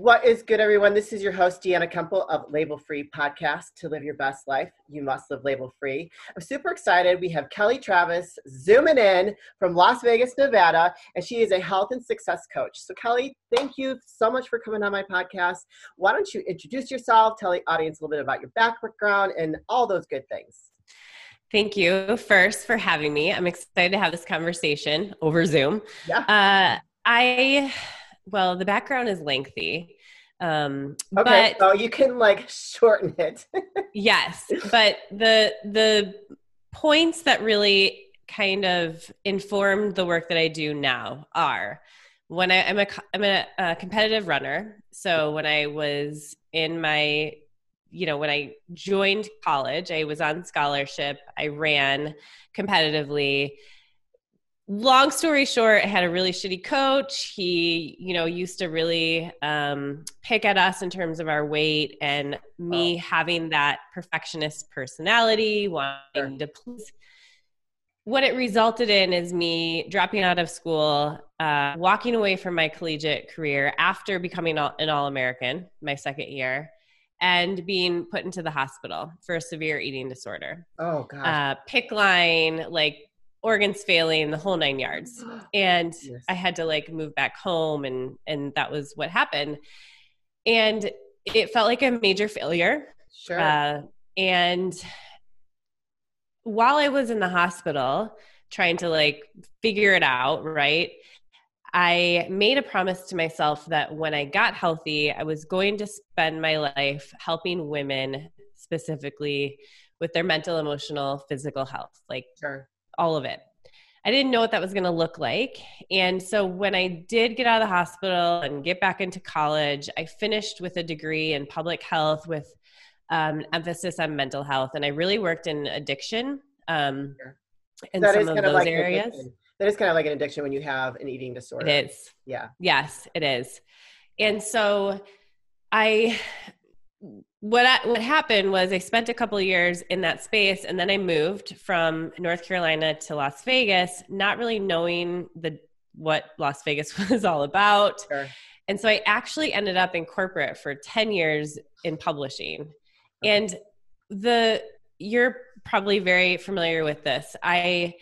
What is good, everyone? This is your host, Deanna Kemple of Label Free Podcast. To live your best life, you must live label free. I'm super excited. We have Kelly Travis zooming in from Las Vegas, Nevada, and she is a health and success coach. So, Kelly, thank you so much for coming on my podcast. Why don't you introduce yourself, tell the audience a little bit about your background, and all those good things? Thank you first for having me. I'm excited to have this conversation over Zoom. Yeah. Uh, I well, the background is lengthy. Um, okay, but, so you can like shorten it. yes, but the the points that really kind of informed the work that I do now are when I, am a I'm a, a competitive runner. So when I was in my you know, when I joined college, I was on scholarship. I ran competitively long story short, I had a really shitty coach. He, you know, used to really um, pick at us in terms of our weight, and me wow. having that perfectionist personality, wanting sure. to please. What it resulted in is me dropping out of school, uh, walking away from my collegiate career after becoming an All American my second year, and being put into the hospital for a severe eating disorder. Oh, God. Uh, PICC line, like organs failing the whole nine yards. And yes. i had to like move back home and and that was what happened. And it felt like a major failure. Sure. Uh, and while i was in the hospital trying to like figure it out right i made a promise to myself that when i got healthy i was going to spend my life helping women specifically with their mental emotional physical health. Like sure all of it. I didn't know what that was going to look like. And so when I did get out of the hospital and get back into college, I finished with a degree in public health with um, emphasis on mental health. And I really worked in addiction um, in that some of those like areas. That is kind of like an addiction when you have an eating disorder. It is. Yeah. Yes, it is. And so I what I, what happened was I spent a couple years in that space, and then I moved from North Carolina to Las Vegas, not really knowing the what Las Vegas was all about. Sure. And so I actually ended up in corporate for 10 years in publishing. Okay. And the you're probably very familiar with this. I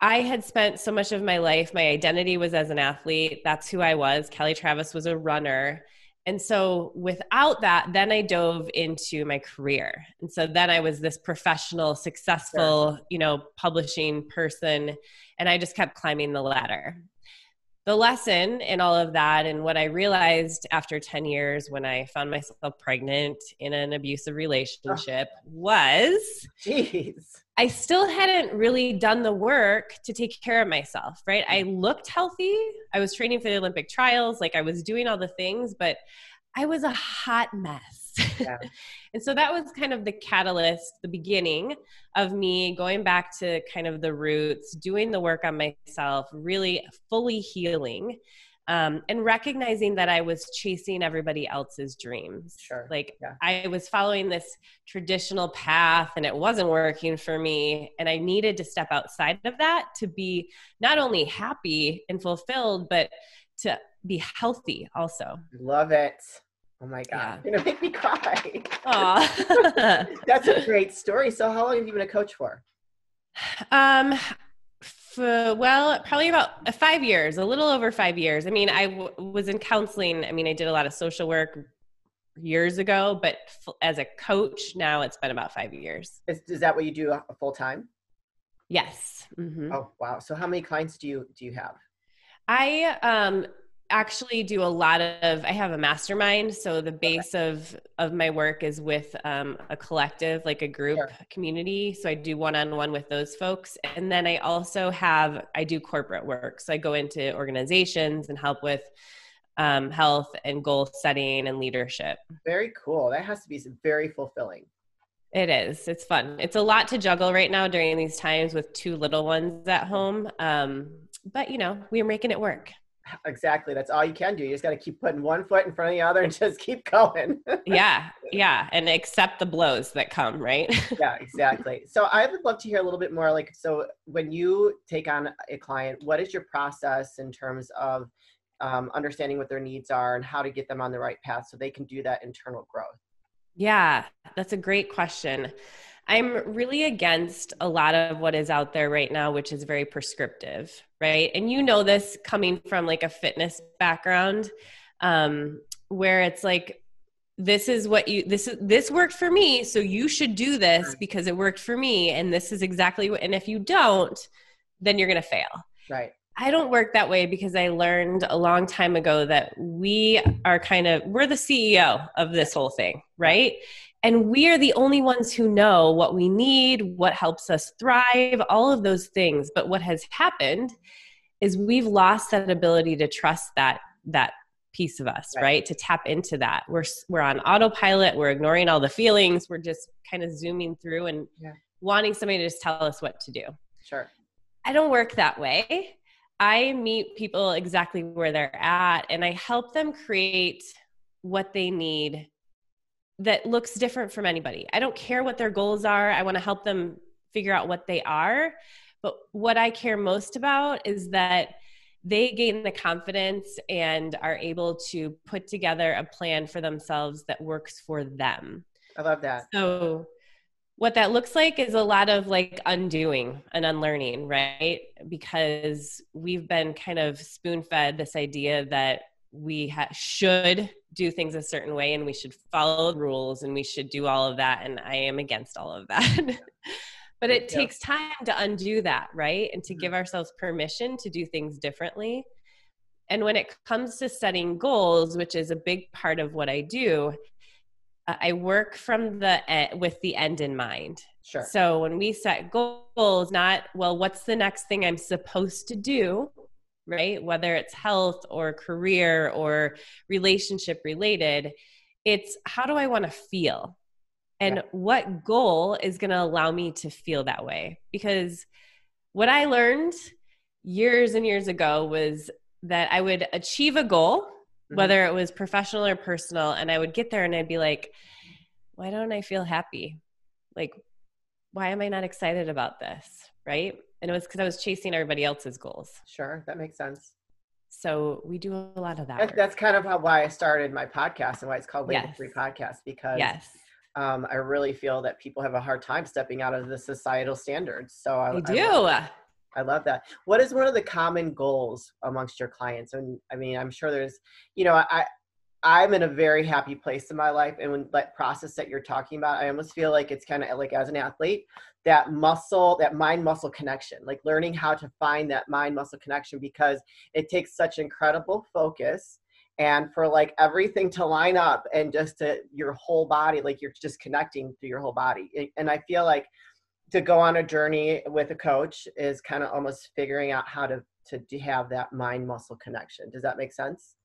I had spent so much of my life, my identity was as an athlete. That's who I was. Kelly Travis was a runner. And so without that, then I dove into my career. And so then I was this professional, successful, sure. you know, publishing person. And I just kept climbing the ladder. The lesson in all of that, and what I realized after 10 years when I found myself pregnant in an abusive relationship, oh. was Jeez. I still hadn't really done the work to take care of myself, right? I looked healthy. I was training for the Olympic trials, like I was doing all the things, but I was a hot mess. Yeah. and so that was kind of the catalyst, the beginning of me going back to kind of the roots, doing the work on myself, really fully healing um, and recognizing that I was chasing everybody else's dreams. Sure. Like yeah. I was following this traditional path and it wasn't working for me. And I needed to step outside of that to be not only happy and fulfilled, but to be healthy also. Love it. Oh my God. Yeah. You're going to make me cry. Aw. That's a great story. So, how long have you been a coach for? Um, for, well, probably about five years, a little over five years. I mean, I w- was in counseling. I mean, I did a lot of social work years ago, but f- as a coach now, it's been about five years. Is, is that what you do uh, full time? Yes. Mm-hmm. Oh wow! So how many clients do you do you have? I um actually do a lot of i have a mastermind so the base okay. of of my work is with um, a collective like a group sure. community so i do one-on-one with those folks and then i also have i do corporate work so i go into organizations and help with um, health and goal setting and leadership. Very cool. That has to be very fulfilling. It is. It's fun. It's a lot to juggle right now during these times with two little ones at home um, but you know we're making it work exactly that's all you can do you just got to keep putting one foot in front of the other and just keep going. Yeah yeah and accept the blows that come right? Yeah exactly so i would love to hear a little bit more like so when you take on a client what is your process in terms of um, understanding what their needs are and how to get them on the right path so they can do that internal growth? Yeah that's a great question i'm really against a lot of what is out there right now which is very prescriptive right? And you know this coming from like a fitness background um, where it's like this is what you this is this worked for me so you should do this because it worked for me and this is exactly what and if you don't then you're going to fail. Right. I don't work that way because I learned a long time ago that we are kind of we're the CEO of this whole thing, right? And we are the only ones who know what we need, what helps us thrive, all of those things. But what has happened is we've lost that ability to trust that that piece of us, right? right? To tap into that. We're we're on autopilot, we're ignoring all the feelings, we're just kind of zooming through and yeah. wanting somebody to just tell us what to do. Sure. I don't work that way. I meet people exactly where they're at and I help them create what they need that looks different from anybody. I don't care what their goals are. I want to help them figure out what they are. But what I care most about is that they gain the confidence and are able to put together a plan for themselves that works for them. I love that. So what that looks like is a lot of like undoing and unlearning, right? Because we've been kind of spoon fed this idea that we ha- should do things a certain way and we should follow the rules and we should do all of that. And I am against all of that. but it yeah. takes time to undo that, right? And to mm-hmm. give ourselves permission to do things differently. And when it comes to setting goals, which is a big part of what I do, I work from the with the end in mind. Sure. So when we set goals, not well, what's the next thing I'm supposed to do, right? Whether it's health or career or relationship related, it's how do I want to feel, and yeah. what goal is going to allow me to feel that way? Because what I learned years and years ago was that I would achieve a goal mm-hmm. whether it was professional or personal. And I would get there and I'd be like, why don't I feel happy? Like, why am I not excited about this? Right. And it was because I was chasing everybody else's goals. Sure. That makes sense. So we do a lot of that. That's, that's kind of how, why I started my podcast and why it's called Label yes. Free Podcast because yes. Um, I really feel that people have a hard time stepping out of the societal standards. So I, they do. I I love that. What is one of the common goals amongst your clients? And I mean, I'm sure there's, you know, I I'm in a very happy place in my life, and when that process that you're talking about, I almost feel like it's kind of like as an athlete, that muscle, that mind muscle connection, like learning how to find that mind muscle connection because it takes such incredible focus and for like everything to line up and just to your whole body like you're just connecting to your whole body and i feel like to go on a journey with a coach is kind of almost figuring out how to to have that mind muscle connection. Does that make sense?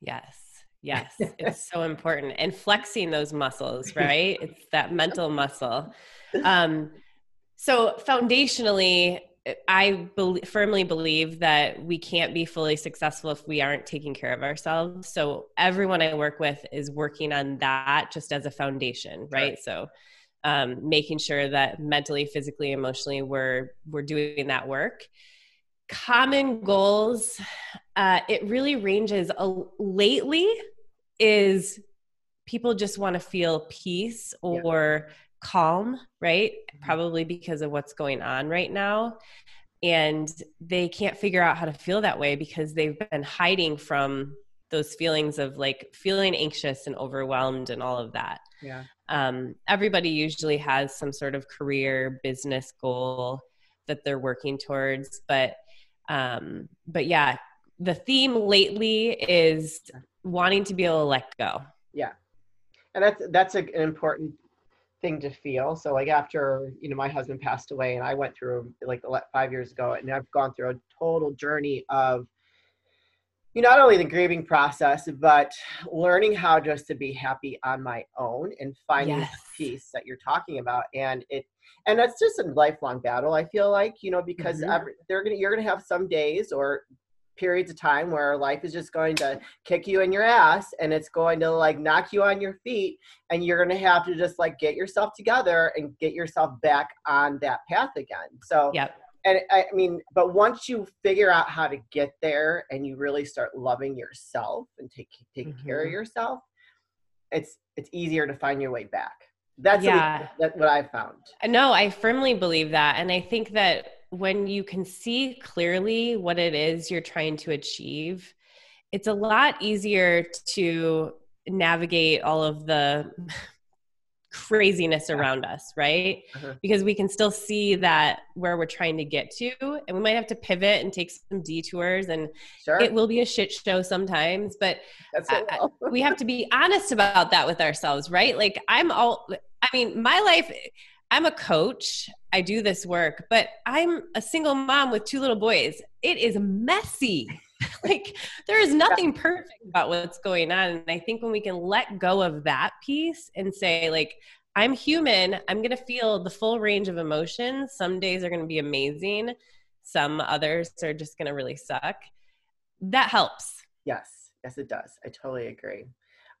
Yes. Yes, it's so important. And flexing those muscles, right? It's that mental muscle. Um, so, foundationally, I be- firmly believe that we can't be fully successful if we aren't taking care of ourselves. So, everyone I work with is working on that just as a foundation, right? right. So, um, making sure that mentally, physically, emotionally, we're we're doing that work. Common goals, uh, it really ranges. Uh, lately, is people just want to feel peace or yeah. calm, right? Mm-hmm. Probably because of what's going on right now. And they can't figure out how to feel that way because they've been hiding from those feelings of like feeling anxious and overwhelmed and all of that. Yeah um, everybody usually has some sort of career business goal that they're working towards but um, but yeah the theme lately is wanting to be able to let go. Yeah. And that's that's a, an important thing to feel. So like after you know my husband passed away and i went through like five years ago and i've gone through a total journey of you not only the grieving process, but learning how just to be happy on my own and finding yes. peace that you're talking about. And it, and that's just a lifelong battle. I feel like, you know, because mm-hmm. every, they're gonna, you're gonna have some days or periods of time where life is just going to kick you in your ass and it's going to like knock you on your feet and you're going to have to just like get yourself together and get yourself back on that path again so yep. And I mean, but once you figure out how to get there and you really start loving yourself and take taking mm-hmm. care of mm-hmm. yourself, it's it's easier to find your way back. That's yeah. that's what I've found. No, I firmly believe that, and I think that when you can see clearly what it is you're trying to achieve, it's a lot easier to navigate all of the craziness around us, right? Uh-huh. Because we can still see that where we're trying to get to, and we might have to pivot and take some detours, and sure. it will be a shit show sometimes. But I, we have to be honest about that with ourselves, right? Like I'm all, I mean, my life. I'm a coach. I do this work, but I'm a single mom with two little boys. It is messy. like there is nothing perfect about what's going on and i think when we can let go of that piece and say like i'm human i'm going to feel the full range of emotions. Some days are going to be amazing some others are just going to really suck. That helps. Yes yes it does. I totally agree.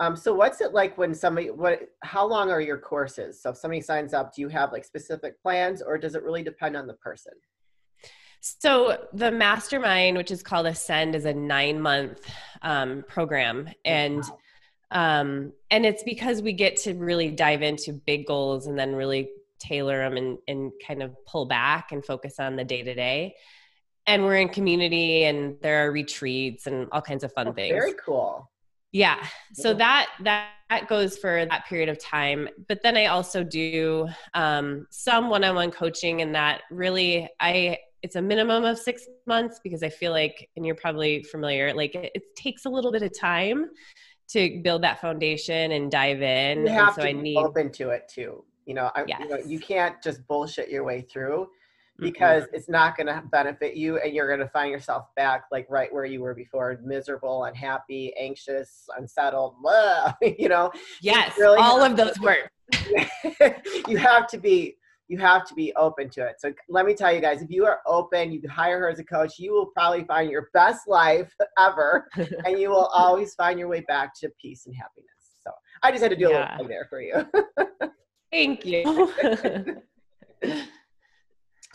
Um, so what's it like when somebody what how long are your courses? So if somebody signs up do you have like specific plans or does it really depend on the person so the mastermind, which is called Ascend, is a nine month um, program, and um, and it's because we get to really dive into big goals and then really tailor them and, and kind of pull back and focus on the day to day. And we're in community, and there are retreats and all kinds of fun oh, things. Very cool. Yeah. So that that that goes for that period of time. But then I also do um, some one-on-one coaching, and that really I it's a minimum of six months because I feel like, and you're probably familiar, like it, it takes a little bit of time to build that foundation and dive in. You have and so to I need open to it too. You know, I, yes. you know, you can't just bullshit your way through because mm-hmm. it's not going to benefit you and you're going to find yourself back like right where you were before miserable unhappy anxious unsettled blah, you know yes really all of those words you have to be you have to be open to it. So let me tell you guys, if you are open, you hire her as a coach, you will probably find your best life ever, and you will always find your way back to peace and happiness. So I just had to do yeah. a little thing there for you. Thank you.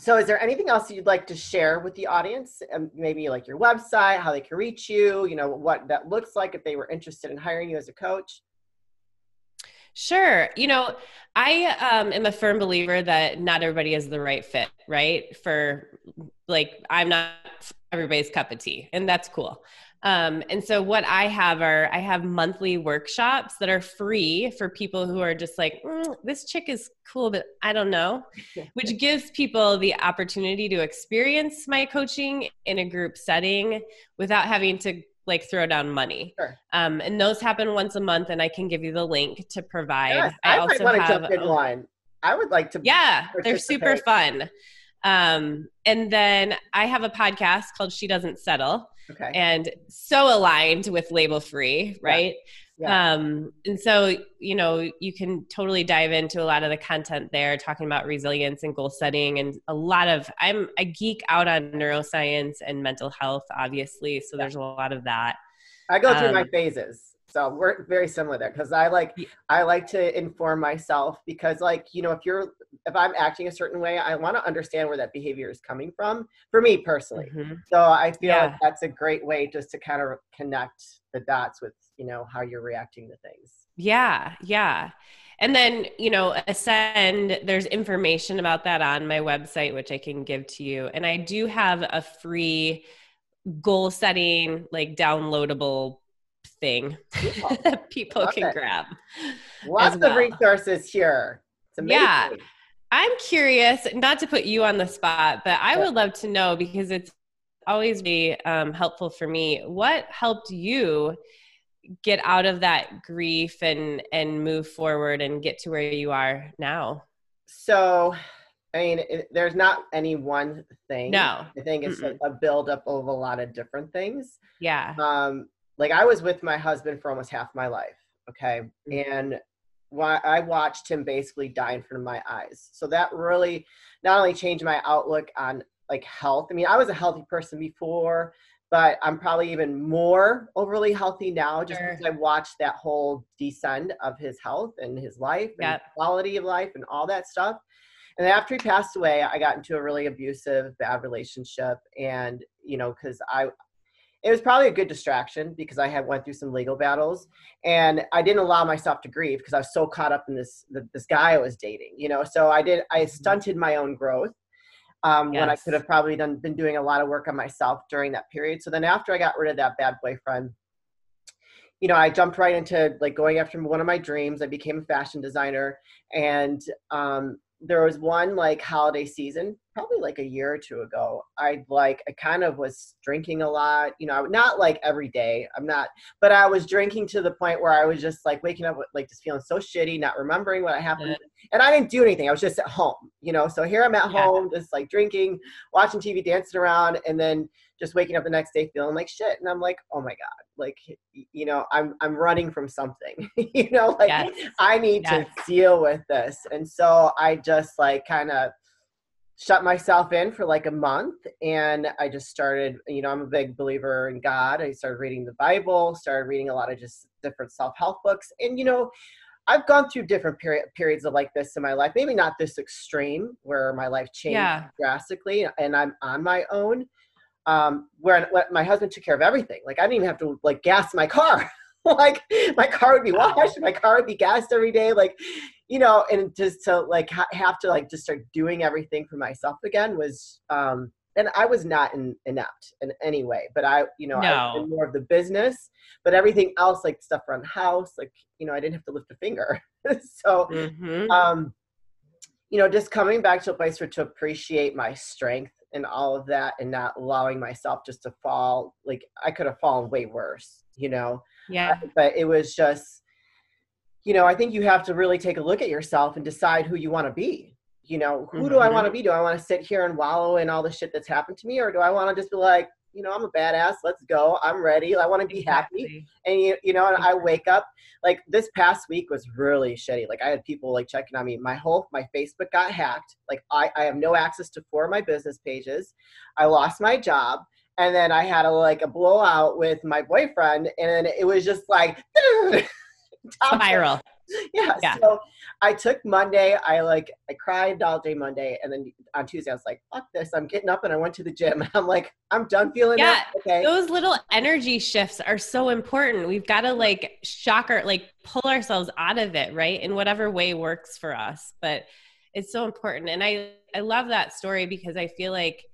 so is there anything else you'd like to share with the audience? Um, maybe like your website, how they can reach you, you know, what that looks like if they were interested in hiring you as a coach? Sure. You know, I um, am a firm believer that not everybody is the right fit, right? For like, I'm not everybody's cup of tea, and that's cool. Um, and so, what I have are I have monthly workshops that are free for people who are just like, mm, this chick is cool, but I don't know, which gives people the opportunity to experience my coaching in a group setting without having to like throw down money. Sure. Um, and those happen once a month, and I can give you the link to provide. Yes, I, I also want to jump in line. I would like to. Yeah, they're super fun. Um, and then I have a podcast called She Doesn't Settle. Okay. And so aligned with label free, right? Yeah. Um, and so, you know, you can totally dive into a lot of the content there, talking about resilience and goal setting, and a lot of I'm I geek out on neuroscience and mental health, obviously. So yeah. there's a lot of that. I go through um, my phases. So we're very similar there because I like I like to inform myself because like you know if you're if I'm acting a certain way I want to understand where that behavior is coming from for me personally. Mm-hmm. So I feel yeah. like that's a great way just to kind of connect the dots with you know how you're reacting to things. Yeah yeah. And then you know ascend there's information about that on my website which i can give to you. And i do have a free goal setting like downloadable thing that people Love can it. grab lots well. of resources here. Yeah. i'm curious not to put you on the spot but i would love to know because it's always be um, helpful for me. What helped you get out of that grief and and move forward and get to where you are now? So i mean it, there's not any one thing. No. I think it's a, a buildup of a lot of different things. Yeah. Um like i was with my husband for almost half my life okay? Mm-hmm. and why I watched him basically die in front of my eyes. So that really not only changed my outlook on like health. I mean, I was a healthy person before, but I'm probably even more overly healthy now just sure. because I watched that whole descend of his health and his life and yep. quality of life and all that stuff. And after he passed away, I got into a really abusive, bad relationship. And, you know, because I, it was probably a good distraction because I had went through some legal battles and I didn't allow myself to grieve because I was so caught up in this this guy I was dating, you know. So I did I mm-hmm. stunted my own growth um, yes. when I could have probably done been doing a lot of work on myself during that period. So then after I got rid of that bad boyfriend, you know, I jumped right into like going after one of my dreams. I became a fashion designer and um, there was one like holiday season probably like a year or two ago i like i kind of was drinking a lot you know not like every day i'm not but i was drinking to the point where i was just like waking up with like just feeling so shitty not remembering what happened and i didn't do anything i was just at home you know so here i'm at yeah. home just like drinking watching tv dancing around and then just waking up the next day feeling like shit and i'm like oh my god like you know i'm i'm running from something you know like yes. i need yes. to deal with this and so i just like kind of shut myself in for like a month and i just started you know i'm a big believer in god i started reading the bible started reading a lot of just different self-help books and you know i've gone through different period, periods of like this in my life maybe not this extreme where my life changed yeah. drastically and i'm on my own um, where, where my husband took care of everything. Like I didn't even have to like gas my car. like my car would be washed, my car would be gassed every day. Like, you know, and just to like ha- have to like just start doing everything for myself again was, um, and I was not in, inept in any way, but I, you know, no. I was more of the business, but everything else, like stuff around the house, like, you know, I didn't have to lift a finger. so, mm-hmm. um, you know, just coming back to a place where to appreciate my strength and all of that and not allowing myself just to fall like i could have fallen way worse you know yeah uh, but it was just you know i think you have to really take a look at yourself and decide who you want to be you know who mm-hmm. do i want to be do i want to sit here and wallow in all the shit that's happened to me or do i want to just be like you know, I'm a badass. Let's go. I'm ready. I want to be exactly. happy. And you, you know, and I wake up like this past week was really shitty. Like I had people like checking on me. My whole my Facebook got hacked. Like I, I have no access to four of my business pages. I lost my job. And then I had a like a blowout with my boyfriend, and it was just like viral. yeah, yeah. So I took Monday. I like I cried all day Monday, and then on Tuesday I was like, "Fuck this!" I'm getting up and I went to the gym. I'm like, I'm done feeling yeah, it. Okay. Those little energy shifts are so important. We've got to like shock our like pull ourselves out of it, right? In whatever way works for us, but it's so important. And I I love that story because I feel like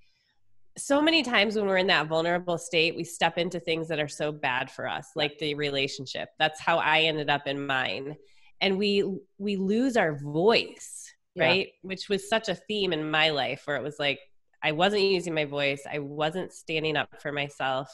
so many times when we're in that vulnerable state, we step into things that are so bad for us, like the relationship. That's how I ended up in mine. And we we lose our voice right? Yeah. which was such a theme in my life where it was like i wasn't using my voice. I wasn't standing up for myself.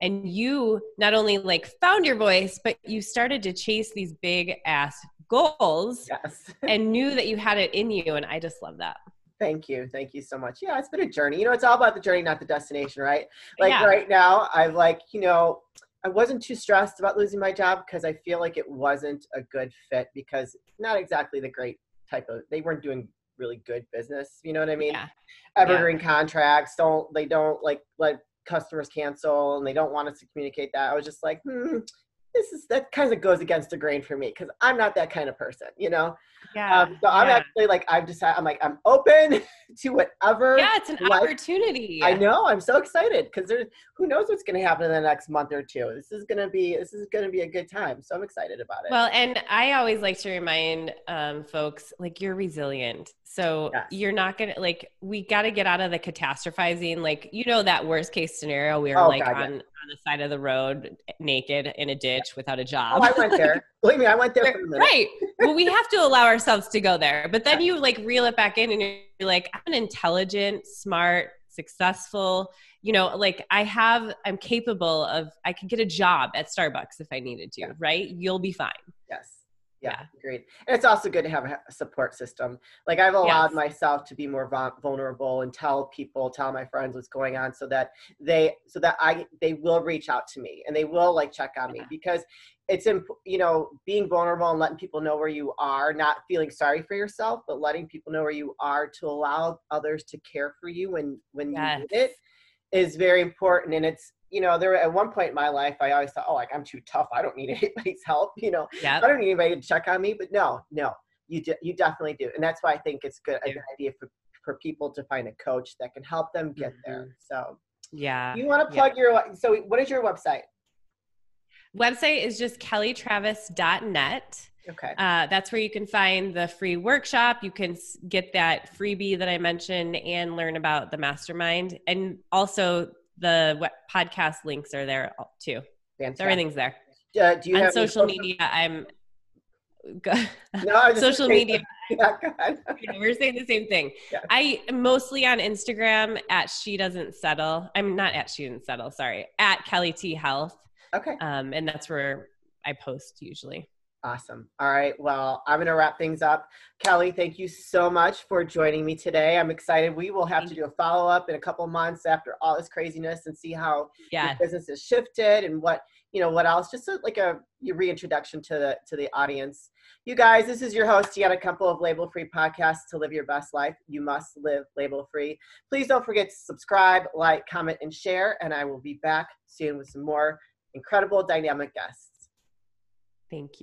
And you not only like found your voice but you started to chase these big ass goals yes. and knew that you had it in you. And i just love that Thank you. Thank you so much. Yeah, it's been a journey. You know, it's all about the journey, not the destination, right? Like yeah. right now, I've like, you know, I wasn't too stressed about losing my job because I feel like it wasn't a good fit because not exactly the great type of they weren't doing really good business. You know what I mean? Yeah. Evergreen yeah. contracts don't they don't like let customers cancel and they don't want us to communicate that. I was just like, hmm, this is that kind of goes against the grain for me because I'm not that kind of person, you know. Yeah. Um, so I'm yeah. actually like I've decided I'm like I'm open to whatever. Yeah, it's an life. opportunity. I know. I'm so excited because there's who knows what's going to happen in the next month or two. This is going to be this is going to be a good time. So I'm excited about it. Well, and I always like to remind um, folks like you're resilient. So yes. you're not gonna like we got to get out of the catastrophizing. Like you know that worst case scenario we are oh, like God, on yeah on the side of the road naked in a ditch without a job. Oh, I went there. Believe me, I went there Right. well, we have to allow ourselves to go there. But then you like reel it back in and you're like, I'm an intelligent, smart, successful, you know, like I have, I'm capable of, I could get a job at Starbucks if I needed to, yeah. right? You'll be fine. Yes yeah, yeah, agreed. And it's also good to have a support system. Like I've allowed yes. myself to be more vulnerable and tell people, tell my friends what's going on, so that they, so that I, they will reach out to me and they will like check on yeah. me because it's in, you know, being vulnerable and letting people know where you are, not feeling sorry for yourself, but letting people know where you are to allow others to care for you when when yes. you need it is very important. And it's you know, there at one point in my life, I always thought, oh, like I'm too tough. I don't need anybody's help. You know, yep. I don't need anybody to check on me. But no, no, you de- you definitely do, and that's why I think it's good a good idea for for people to find a coach that can help them get Mhm. there. So Yeah. you want to Yeah. plug your so what is your website? Website is just kellytravis.net. Okay. Uh, that's where you can find the free workshop. You can get that freebie that I mentioned and learn about the mastermind. And also, the podcast links are there too. So everything's there. Uh, do you On have any social media, I'm. No, social media. Yeah, we're saying the same thing. Yeah. I mostly on Instagram at she doesn't settle. I'm not at she doesn't settle. Sorry, at Kelly T Health, Okay. um, and that's where I post usually. Awesome. All right. Well, I'm going to wrap things up. Kelly, thank you so much for joining me today. I'm excited. We will have to do a follow up in a couple months after all this craziness and see how Yeah, your business has shifted and what you know what else. Just a, like a your reintroduction to the to the audience. You guys, this is your host Deanna Kumpel of Label Free Podcast. To live your best life, you must live label free. Please don't forget to subscribe, like, comment, and share. And I will be back soon with some more incredible dynamic guests. thank you.